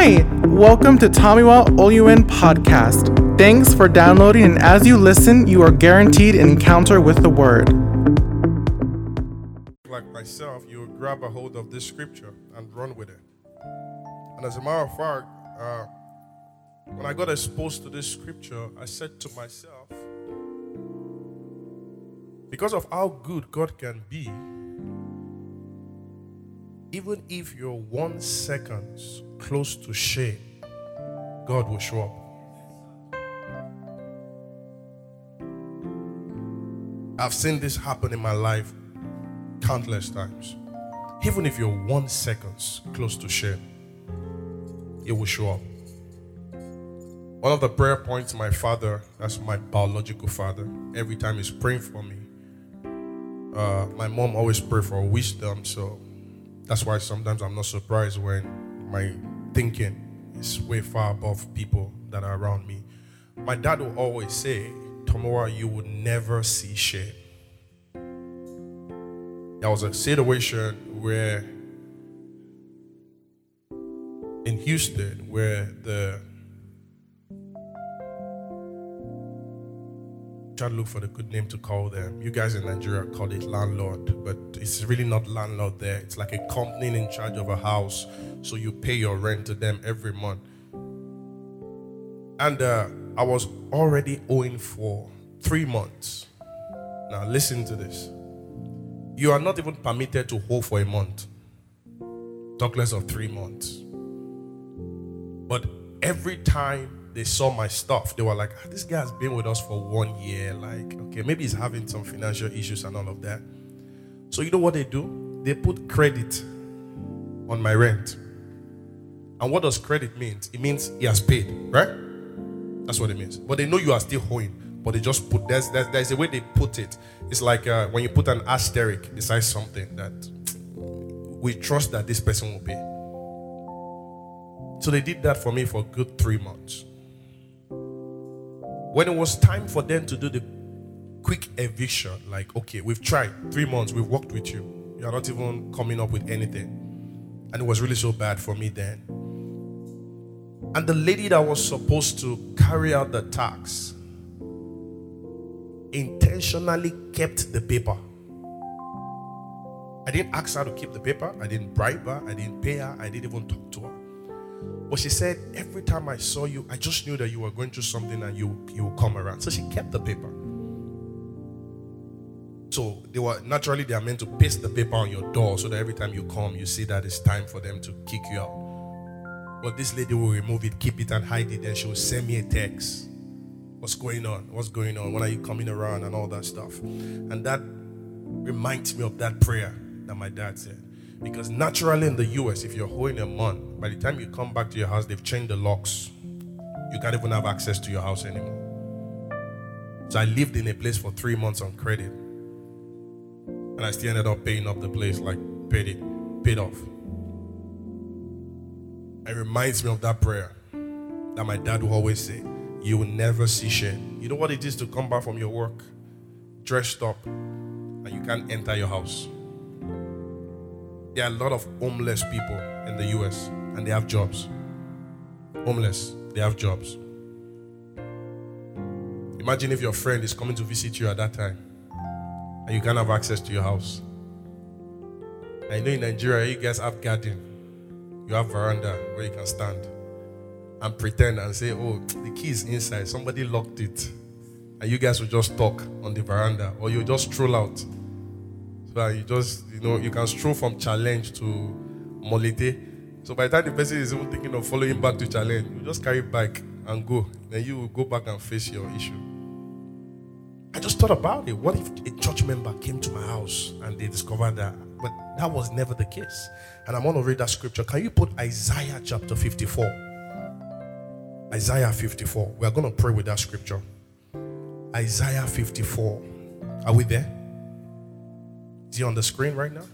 Hi, welcome to Tomiwa Oluen podcast. Thanks for downloading, and as you listen, you are guaranteed an encounter with the Word. Like myself, you grab a hold of this scripture and run with it. And as a matter of fact, uh, when I got exposed to this scripture, I said to myself, because of how good God can be, even if you're one second close to shame, God will show up. I've seen this happen in my life countless times. Even if you're one second close to shame, it will show up. One of the prayer points my father, that's my biological father, every time he's praying for me, uh, my mom always pray for wisdom, so that's why sometimes I'm not surprised when my thinking is way far above people that are around me. My dad will always say, Tomorrow you will never see shame. There was a situation where in Houston where the trying to look for the good name to call them. You guys in Nigeria call it landlord, but it's really not landlord there. It's like a company in charge of a house, so you pay your rent to them every month. And uh, I was already owing for three months. Now listen to this. You are not even permitted to hold for a month. Talk less of three months. But every time they saw my stuff, they were like, ah, this guy has been with us for one year. Like, okay, maybe he's having some financial issues and all of that. So, you know what they do? They put credit on my rent. And what does credit mean? It means he has paid, right? That's what it means. But they know you are still owing. But they just put there's there's, there's a way they put it. It's like uh, when you put an asterisk beside something that we trust that this person will pay. So they did that for me for good three months. When it was time for them to do the quick eviction, like, okay, we've tried three months, we've worked with you. You're not even coming up with anything. And it was really so bad for me then. And the lady that was supposed to carry out the tax intentionally kept the paper. I didn't ask her to keep the paper. I didn't bribe her. I didn't pay her. I didn't even talk to her. But she said, every time I saw you, I just knew that you were going through something and you you will come around. So she kept the paper. So they were naturally they are meant to paste the paper on your door so that every time you come, you see that it's time for them to kick you out. But this lady will remove it, keep it, and hide it. Then she will send me a text. What's going on? What's going on? When are you coming around and all that stuff? And that reminds me of that prayer that my dad said. Because naturally in the US, if you're holding a month, by the time you come back to your house, they've changed the locks. You can't even have access to your house anymore. So I lived in a place for three months on credit. And I still ended up paying up the place, like paid it, paid off. It reminds me of that prayer that my dad would always say, You will never see shame. You know what it is to come back from your work, dressed up, and you can't enter your house. There are a lot of homeless people in the US and they have jobs. Homeless, they have jobs. Imagine if your friend is coming to visit you at that time and you can't have access to your house. I know in Nigeria, you guys have garden, you have veranda where you can stand and pretend and say, Oh, the key is inside, somebody locked it. And you guys will just talk on the veranda or you just stroll out. You just, you know, you can stroll from challenge to Molete. So by the time the person is even thinking of following back to challenge, you just carry back and go. Then you will go back and face your issue. I just thought about it. What if a church member came to my house and they discovered that? But that was never the case. And I want to read that scripture. Can you put Isaiah chapter 54? Isaiah 54. We are going to pray with that scripture. Isaiah 54. Are we there? Is he on the screen right now?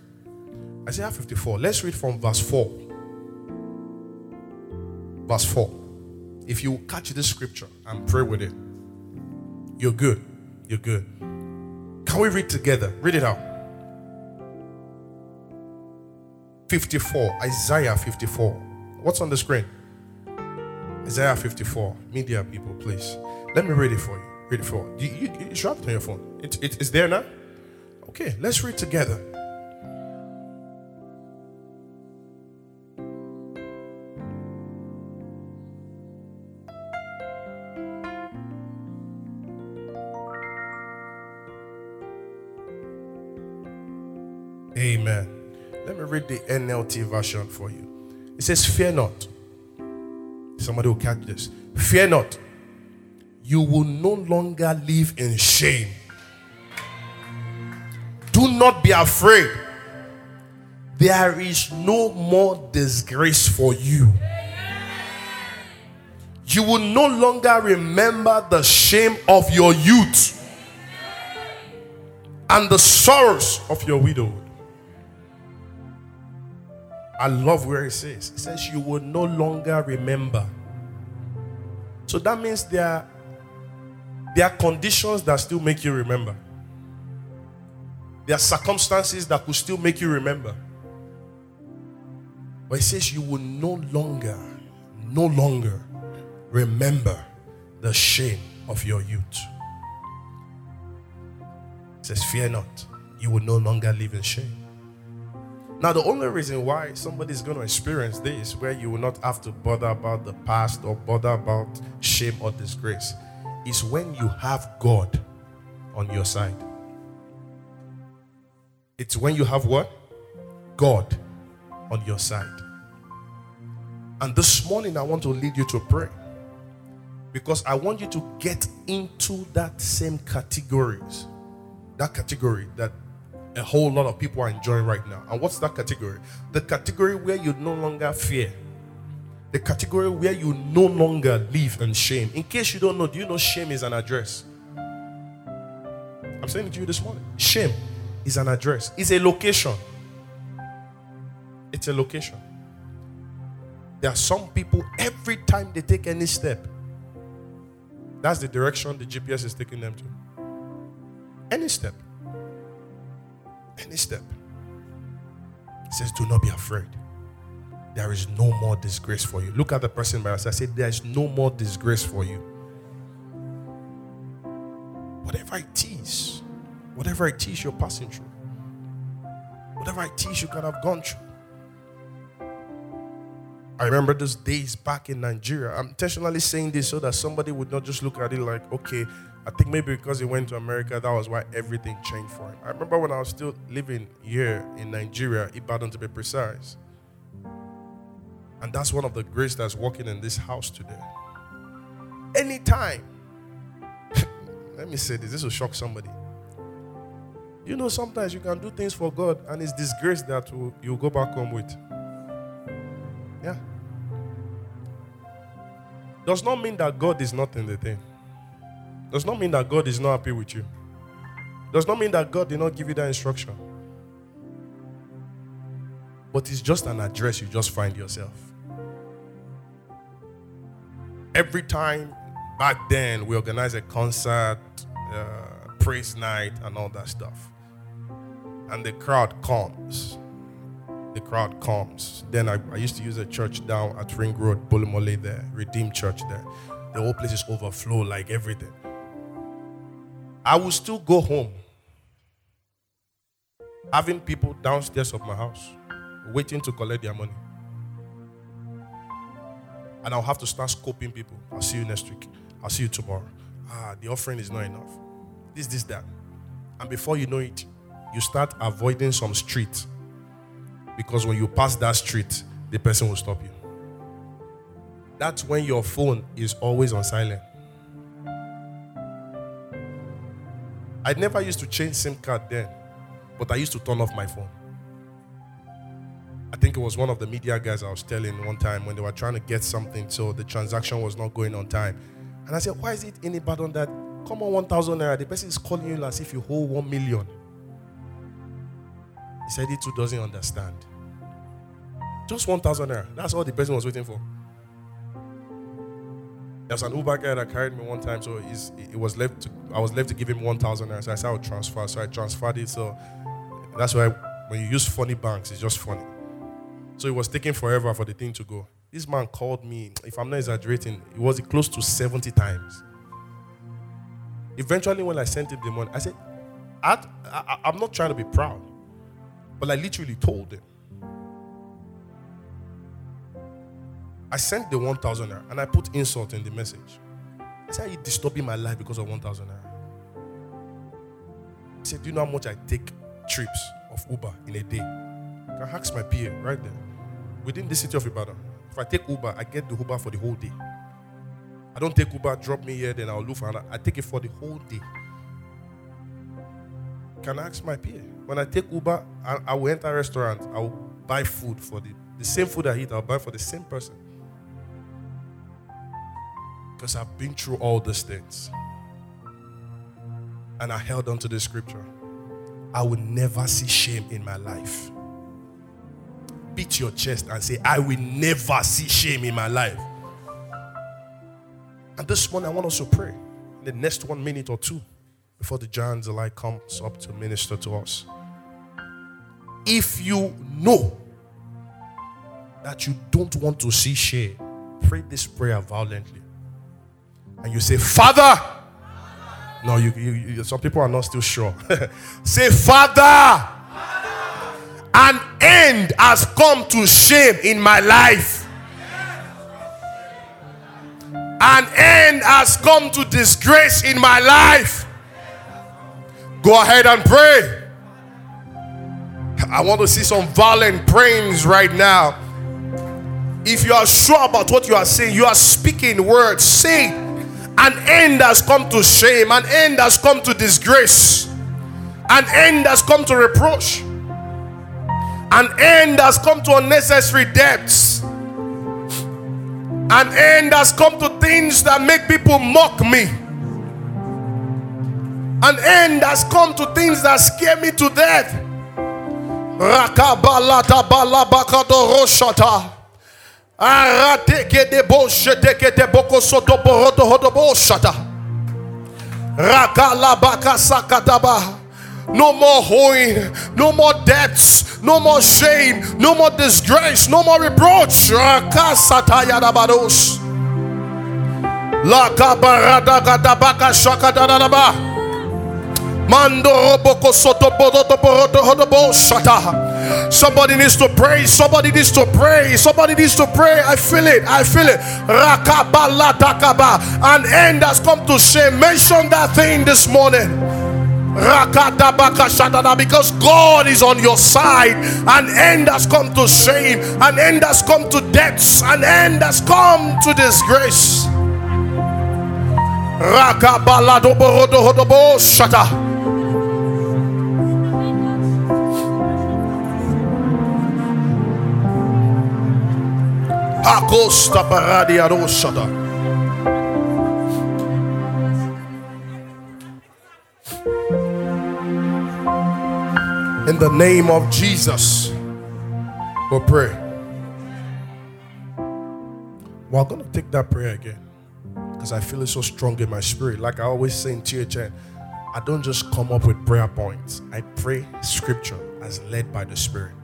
Isaiah 54. Let's read from verse 4. Verse 4. If you catch this scripture and pray with it, you're good. You're good. Can we read together? Read it out. 54. Isaiah 54. What's on the screen? Isaiah 54. Media people, please. Let me read it for you. Read it for you. You, you, you should have it on your phone. It, it, it's there now? Okay, let's read together. Amen. Let me read the NLT version for you. It says, Fear not. Somebody will catch this. Fear not. You will no longer live in shame. Not be afraid. There is no more disgrace for you. You will no longer remember the shame of your youth and the sorrows of your widowhood. I love where it says. It says you will no longer remember. So that means there are, there are conditions that still make you remember. There are circumstances that could still make you remember. But it says you will no longer, no longer remember the shame of your youth. It says, Fear not, you will no longer live in shame. Now, the only reason why somebody is going to experience this, where you will not have to bother about the past or bother about shame or disgrace, is when you have God on your side. It's when you have what? God on your side. And this morning, I want to lead you to pray because I want you to get into that same categories. That category that a whole lot of people are enjoying right now. And what's that category? The category where you no longer fear. The category where you no longer live in shame. In case you don't know, do you know shame is an address? I'm saying it to you this morning. Shame is an address, it's a location. It's a location. There are some people, every time they take any step, that's the direction the GPS is taking them to. Any step any step. He says, Do not be afraid. There is no more disgrace for you. Look at the person by us. I said, There is no more disgrace for you. Whatever it is, whatever it is you're passing through, whatever it is you could have gone through. I remember those days back in Nigeria. I'm intentionally saying this so that somebody would not just look at it like, okay, I think maybe because he went to America, that was why everything changed for him. I remember when I was still living here in Nigeria, Ibadan to be precise. And that's one of the grace that's working in this house today. Anytime, let me say this, this will shock somebody. You know, sometimes you can do things for God and it's disgrace that you go back home with. Yeah. Does not mean that God is not in the thing. Does not mean that God is not happy with you. Does not mean that God did not give you that instruction. But it's just an address you just find yourself. Every time back then we organize a concert, uh, praise night, and all that stuff. And the crowd comes. The crowd comes. Then I, I used to use a church down at Ring Road, Bolumole there, Redeemed Church there. The whole place is overflow like everything. I will still go home having people downstairs of my house waiting to collect their money. And I'll have to start scoping people. I'll see you next week. I'll see you tomorrow. Ah, the offering is not enough. This, this, that. And before you know it, you start avoiding some street. Because when you pass that street, the person will stop you. That's when your phone is always on silent. I never used to change SIM card then, but I used to turn off my phone. I think it was one of the media guys I was telling one time when they were trying to get something, so the transaction was not going on time. And I said, Why is it any bad on that? Come on, 1,000 naira. The person is calling you as if you hold 1 million. He said, He too doesn't understand. Just 1,000 naira. That's all the person was waiting for. There was an Uber guy that carried me one time, so it was left. To, I was left to give him one thousand naira. So I said I would transfer. So I transferred it. So that's why when you use funny banks, it's just funny. So it was taking forever for the thing to go. This man called me, if I'm not exaggerating, it was close to 70 times. Eventually, when I sent him the money, I said, I, I, I'm not trying to be proud, but I literally told him. I sent the 1,000 naira and I put insult in the message. I said, you disturbing my life because of 1,000 naira? He said, Do you know how much I take trips of Uber in a day? I can ask my PA right there. Within the city of Ibadan. If I take Uber, I get the Uber for the whole day. I don't take Uber, drop me here, then I'll look for another. I take it for the whole day. Can ask my PA? When I take Uber, I, I will enter a restaurant, I will buy food for the, the same food I eat, I'll buy for the same person. Because I've been through all these things. And I held on to the scripture. I will never see shame in my life. Beat your chest and say, I will never see shame in my life. And this morning, I want us to pray in the next one minute or two before the giants light comes up to minister to us. If you know that you don't want to see shame, pray this prayer violently. And you say, Father, no, you, you, you, some people are not still sure. say, Father, an end has come to shame in my life. An end has come to disgrace in my life. Go ahead and pray. I want to see some violent prayings right now. If you are sure about what you are saying, you are speaking words. Say, an end has come to shame, an end has come to disgrace, an end has come to reproach, an end has come to unnecessary debts. An end has come to things that make people mock me. An end has come to things that scare me to death. Rakabalata roshata. De de boko soto boroto. Rakalabaka sakataba. No more hoeing, no more debts, no more shame, no more disgrace, no more reproach. Gadabaka. Somebody needs to pray. Somebody needs to pray. Somebody needs to pray. I feel it. I feel it. An end has come to shame. Mention that thing this morning. Because God is on your side. An end has come to shame. An end has come to debts. An end has come to disgrace. Shata. Acosta paradia. In the name of Jesus, we'll pray. We're going to take that prayer again because I feel it so strong in my spirit. Like I always say in THN, I don't just come up with prayer points, I pray scripture as led by the Spirit.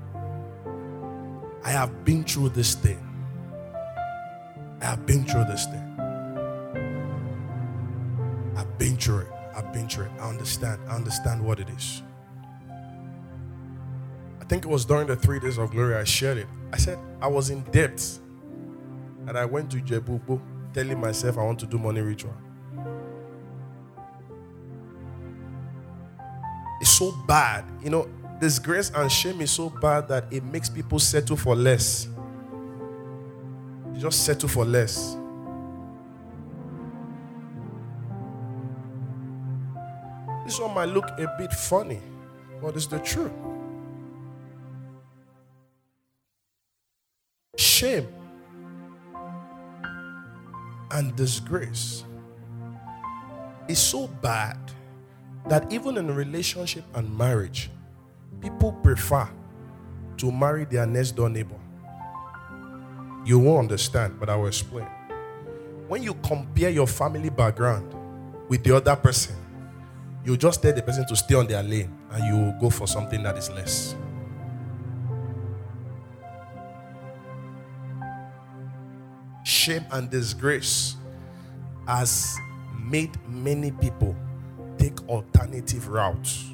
I have been through this thing. I have been through this thing. I've been through it. I've been through it. I understand. I understand what it is I think it was during the three days of glory I shared it. I said I was in debt. And I went to Jebubu telling myself I want to do money ritual. It's so bad. You know, disgrace and shame is so bad that it makes people settle for less. You just settle for less. This one might look a bit funny, but it's the truth. shame and disgrace is so bad that even in relationship and marriage, people prefer to marry their next door neighbor. You won't understand, but I will explain. When you compare your family background with the other person, you just tell the person to stay on their lane and you go for something that is less. shame and disgrace has made many people take alternative routes.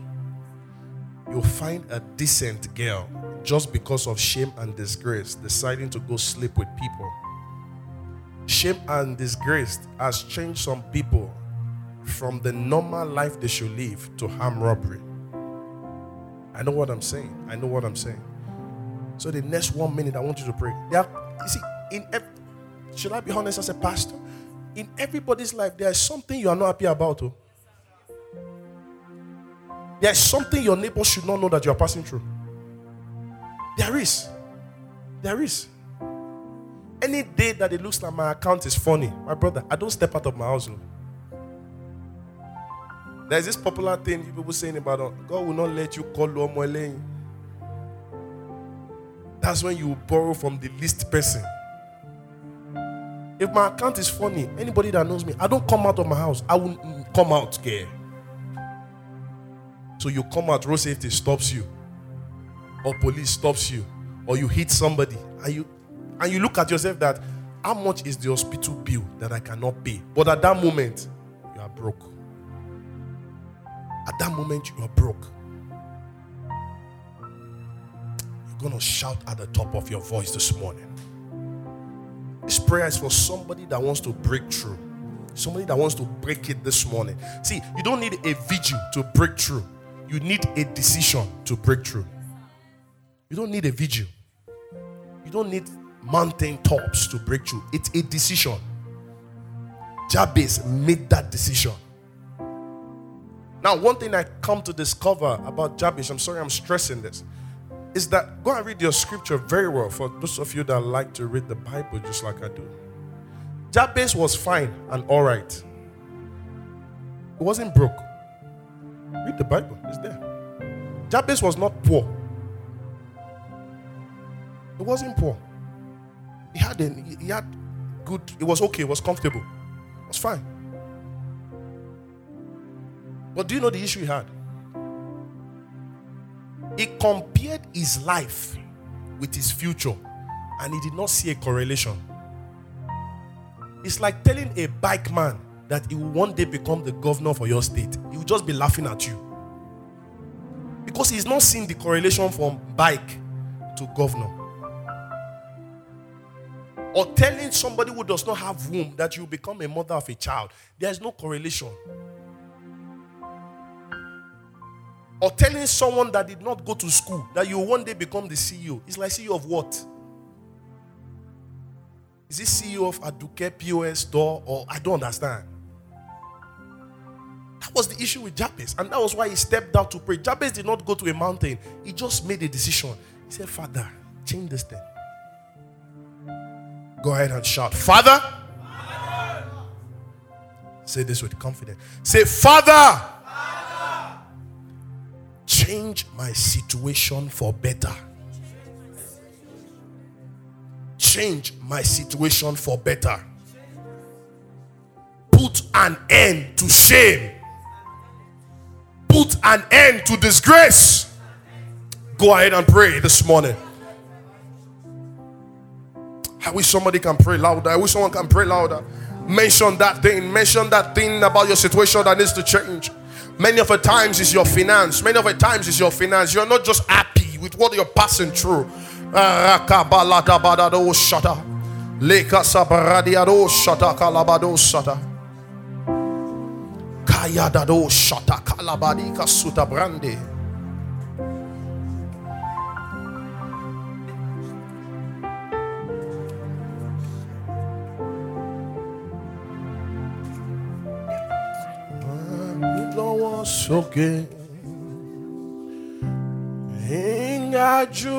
You'll find a decent girl just because of shame and disgrace deciding to go sleep with people. Shame and disgrace has changed some people from the normal life they should live to harm robbery. I know what I'm saying. I know what I'm saying. So the next one minute, I want you to pray. There, you see, in every, should I be honest as a pastor? In everybody's life, there is something you are not happy about. Oh. There is something your neighbor should not know that you are passing through. There is. There is. Any day that it looks like my account is funny, my brother, I don't step out of my house. There's this popular thing people saying about oh, God will not let you call Lomwele. That's when you borrow from the least person. If my account is funny, anybody that knows me, I don't come out of my house. I will mm, come out, care. So you come out, road safety stops you, or police stops you, or you hit somebody, and you and you look at yourself that how much is the hospital bill that I cannot pay? But at that moment, you are broke. At that moment, you are broke. You're gonna shout at the top of your voice this morning. This prayer is for somebody that wants to break through. Somebody that wants to break it this morning. See, you don't need a vigil to break through. You need a decision to break through. You don't need a vigil. You don't need mountain tops to break through. It's a decision. Jabez made that decision. Now, one thing I come to discover about Jabez, I'm sorry I'm stressing this, is that go and read your scripture very well for those of you that like to read the Bible just like I do. Jabez was fine and all right. He wasn't broke. Read the Bible, it's there. Jabez was not poor. He wasn't poor. He had a, he had good, it was okay, it was comfortable. It was fine. But do you know the issue he had? He compared his life with his future and he did not see a correlation. It's like telling a bike man that he will one day become the governor for your state. He will just be laughing at you. Because he's not seeing the correlation from bike to governor. Or telling somebody who does not have womb that you become a mother of a child. There is no correlation. Or telling someone that did not go to school that you one day become the CEO. It's like CEO of what? Is it CEO of Aduke POS store or I don't understand? Was the issue with Jabez, and that was why he stepped out to pray. Jabez did not go to a mountain, he just made a decision. He said, Father, change this thing. Go ahead and shout, Father. Father. Say this with confidence. Say, Father change my situation for better. Change my situation for better. Put an end to shame. Put an end to disgrace. Go ahead and pray this morning. I wish somebody can pray louder. I wish someone can pray louder. Mention that thing. Mention that thing about your situation that needs to change. Many of the times is your finance. Many of the times is your finance. You're not just happy with what you're passing through. Ah, Shata. Kaya dado shata kalabadi kasuta brande. sókè ìrìnàjò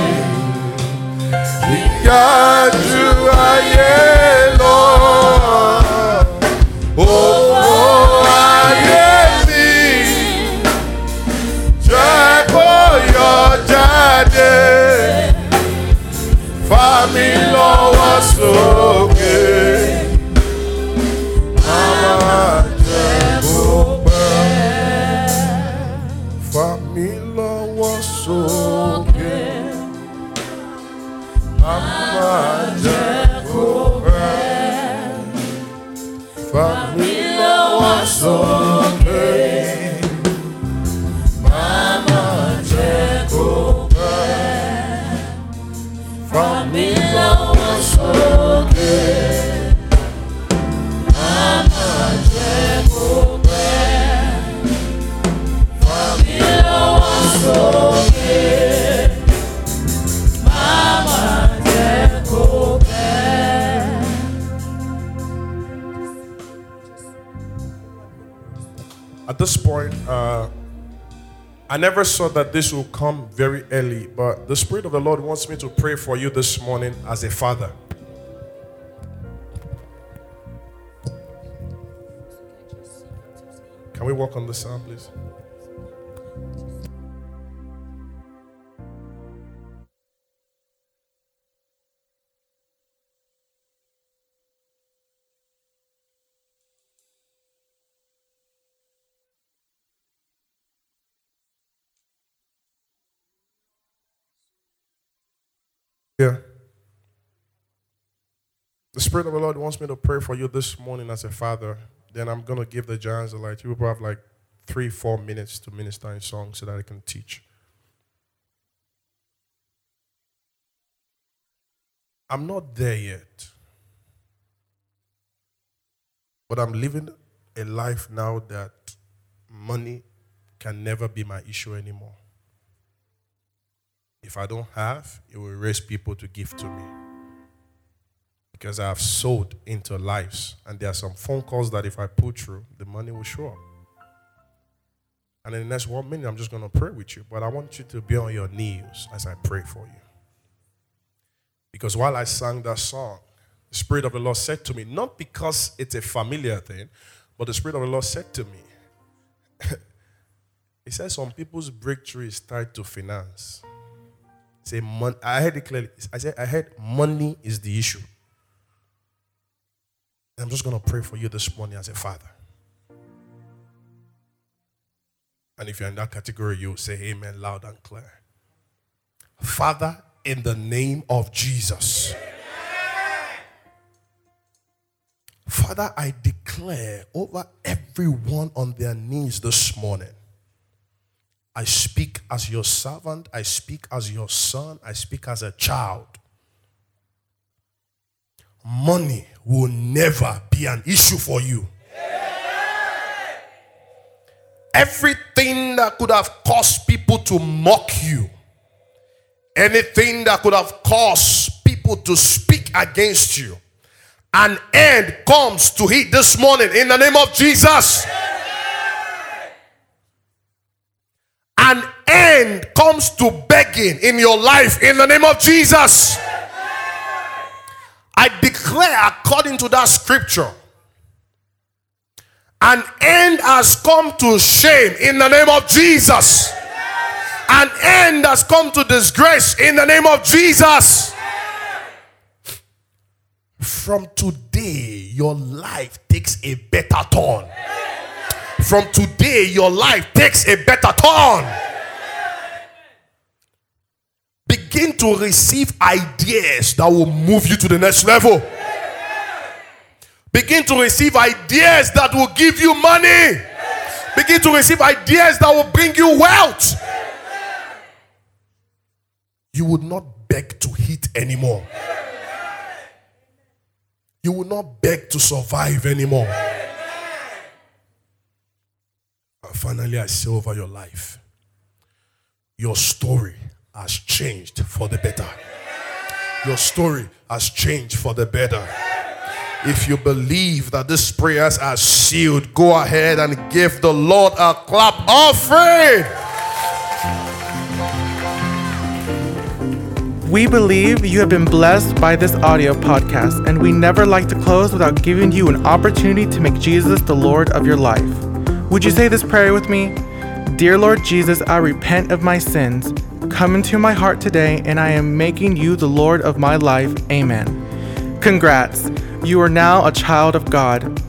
Ìyá ju ayé lọ. At this point, uh, I never saw that this will come very early, but the Spirit of the Lord wants me to pray for you this morning as a father. Can we walk on the sound, please? Yeah. The Spirit of the Lord wants me to pray for you this morning as a father. Then I'm going to give the giants the light. You will have like three, four minutes to minister in song so that I can teach. I'm not there yet. But I'm living a life now that money can never be my issue anymore. If I don't have, it will raise people to give to me. Because I have sold into lives. And there are some phone calls that if I put through, the money will show up. And in the next one minute, I'm just going to pray with you. But I want you to be on your knees as I pray for you. Because while I sang that song, the Spirit of the Lord said to me, not because it's a familiar thing, but the Spirit of the Lord said to me, He said some people's breakthrough is tied to finance. Say mon- I heard it clearly. I said I heard money is the issue. I'm just gonna pray for you this morning as a father. And if you're in that category, you'll say amen loud and clear. Father, in the name of Jesus. Father, I declare over everyone on their knees this morning. I speak as your servant, I speak as your son, I speak as a child. Money will never be an issue for you. Everything that could have caused people to mock you, anything that could have caused people to speak against you, an end comes to it this morning in the name of Jesus. An end comes to begging in your life in the name of Jesus. I declare, according to that scripture, an end has come to shame in the name of Jesus. An end has come to disgrace in the name of Jesus. From today, your life takes a better turn. From today, your life takes a better turn. Begin to receive ideas that will move you to the next level. Begin to receive ideas that will give you money. Begin to receive ideas that will bring you wealth. You would not beg to eat anymore. You will not beg to survive anymore. And finally, I say over your life, your story has changed for the better. Your story has changed for the better. If you believe that this prayers are sealed, go ahead and give the Lord a clap offering. We believe you have been blessed by this audio podcast, and we never like to close without giving you an opportunity to make Jesus the Lord of your life. Would you say this prayer with me? Dear Lord Jesus, I repent of my sins. Come into my heart today, and I am making you the Lord of my life. Amen. Congrats, you are now a child of God.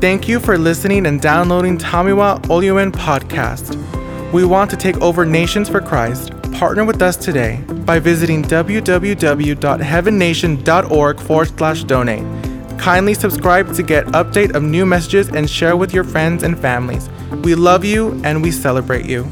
Thank you for listening and downloading Tomiwa Oluen podcast. We want to take over nations for Christ. Partner with us today by visiting www.heavennation.org forward slash donate. Kindly subscribe to get update of new messages and share with your friends and families. We love you and we celebrate you.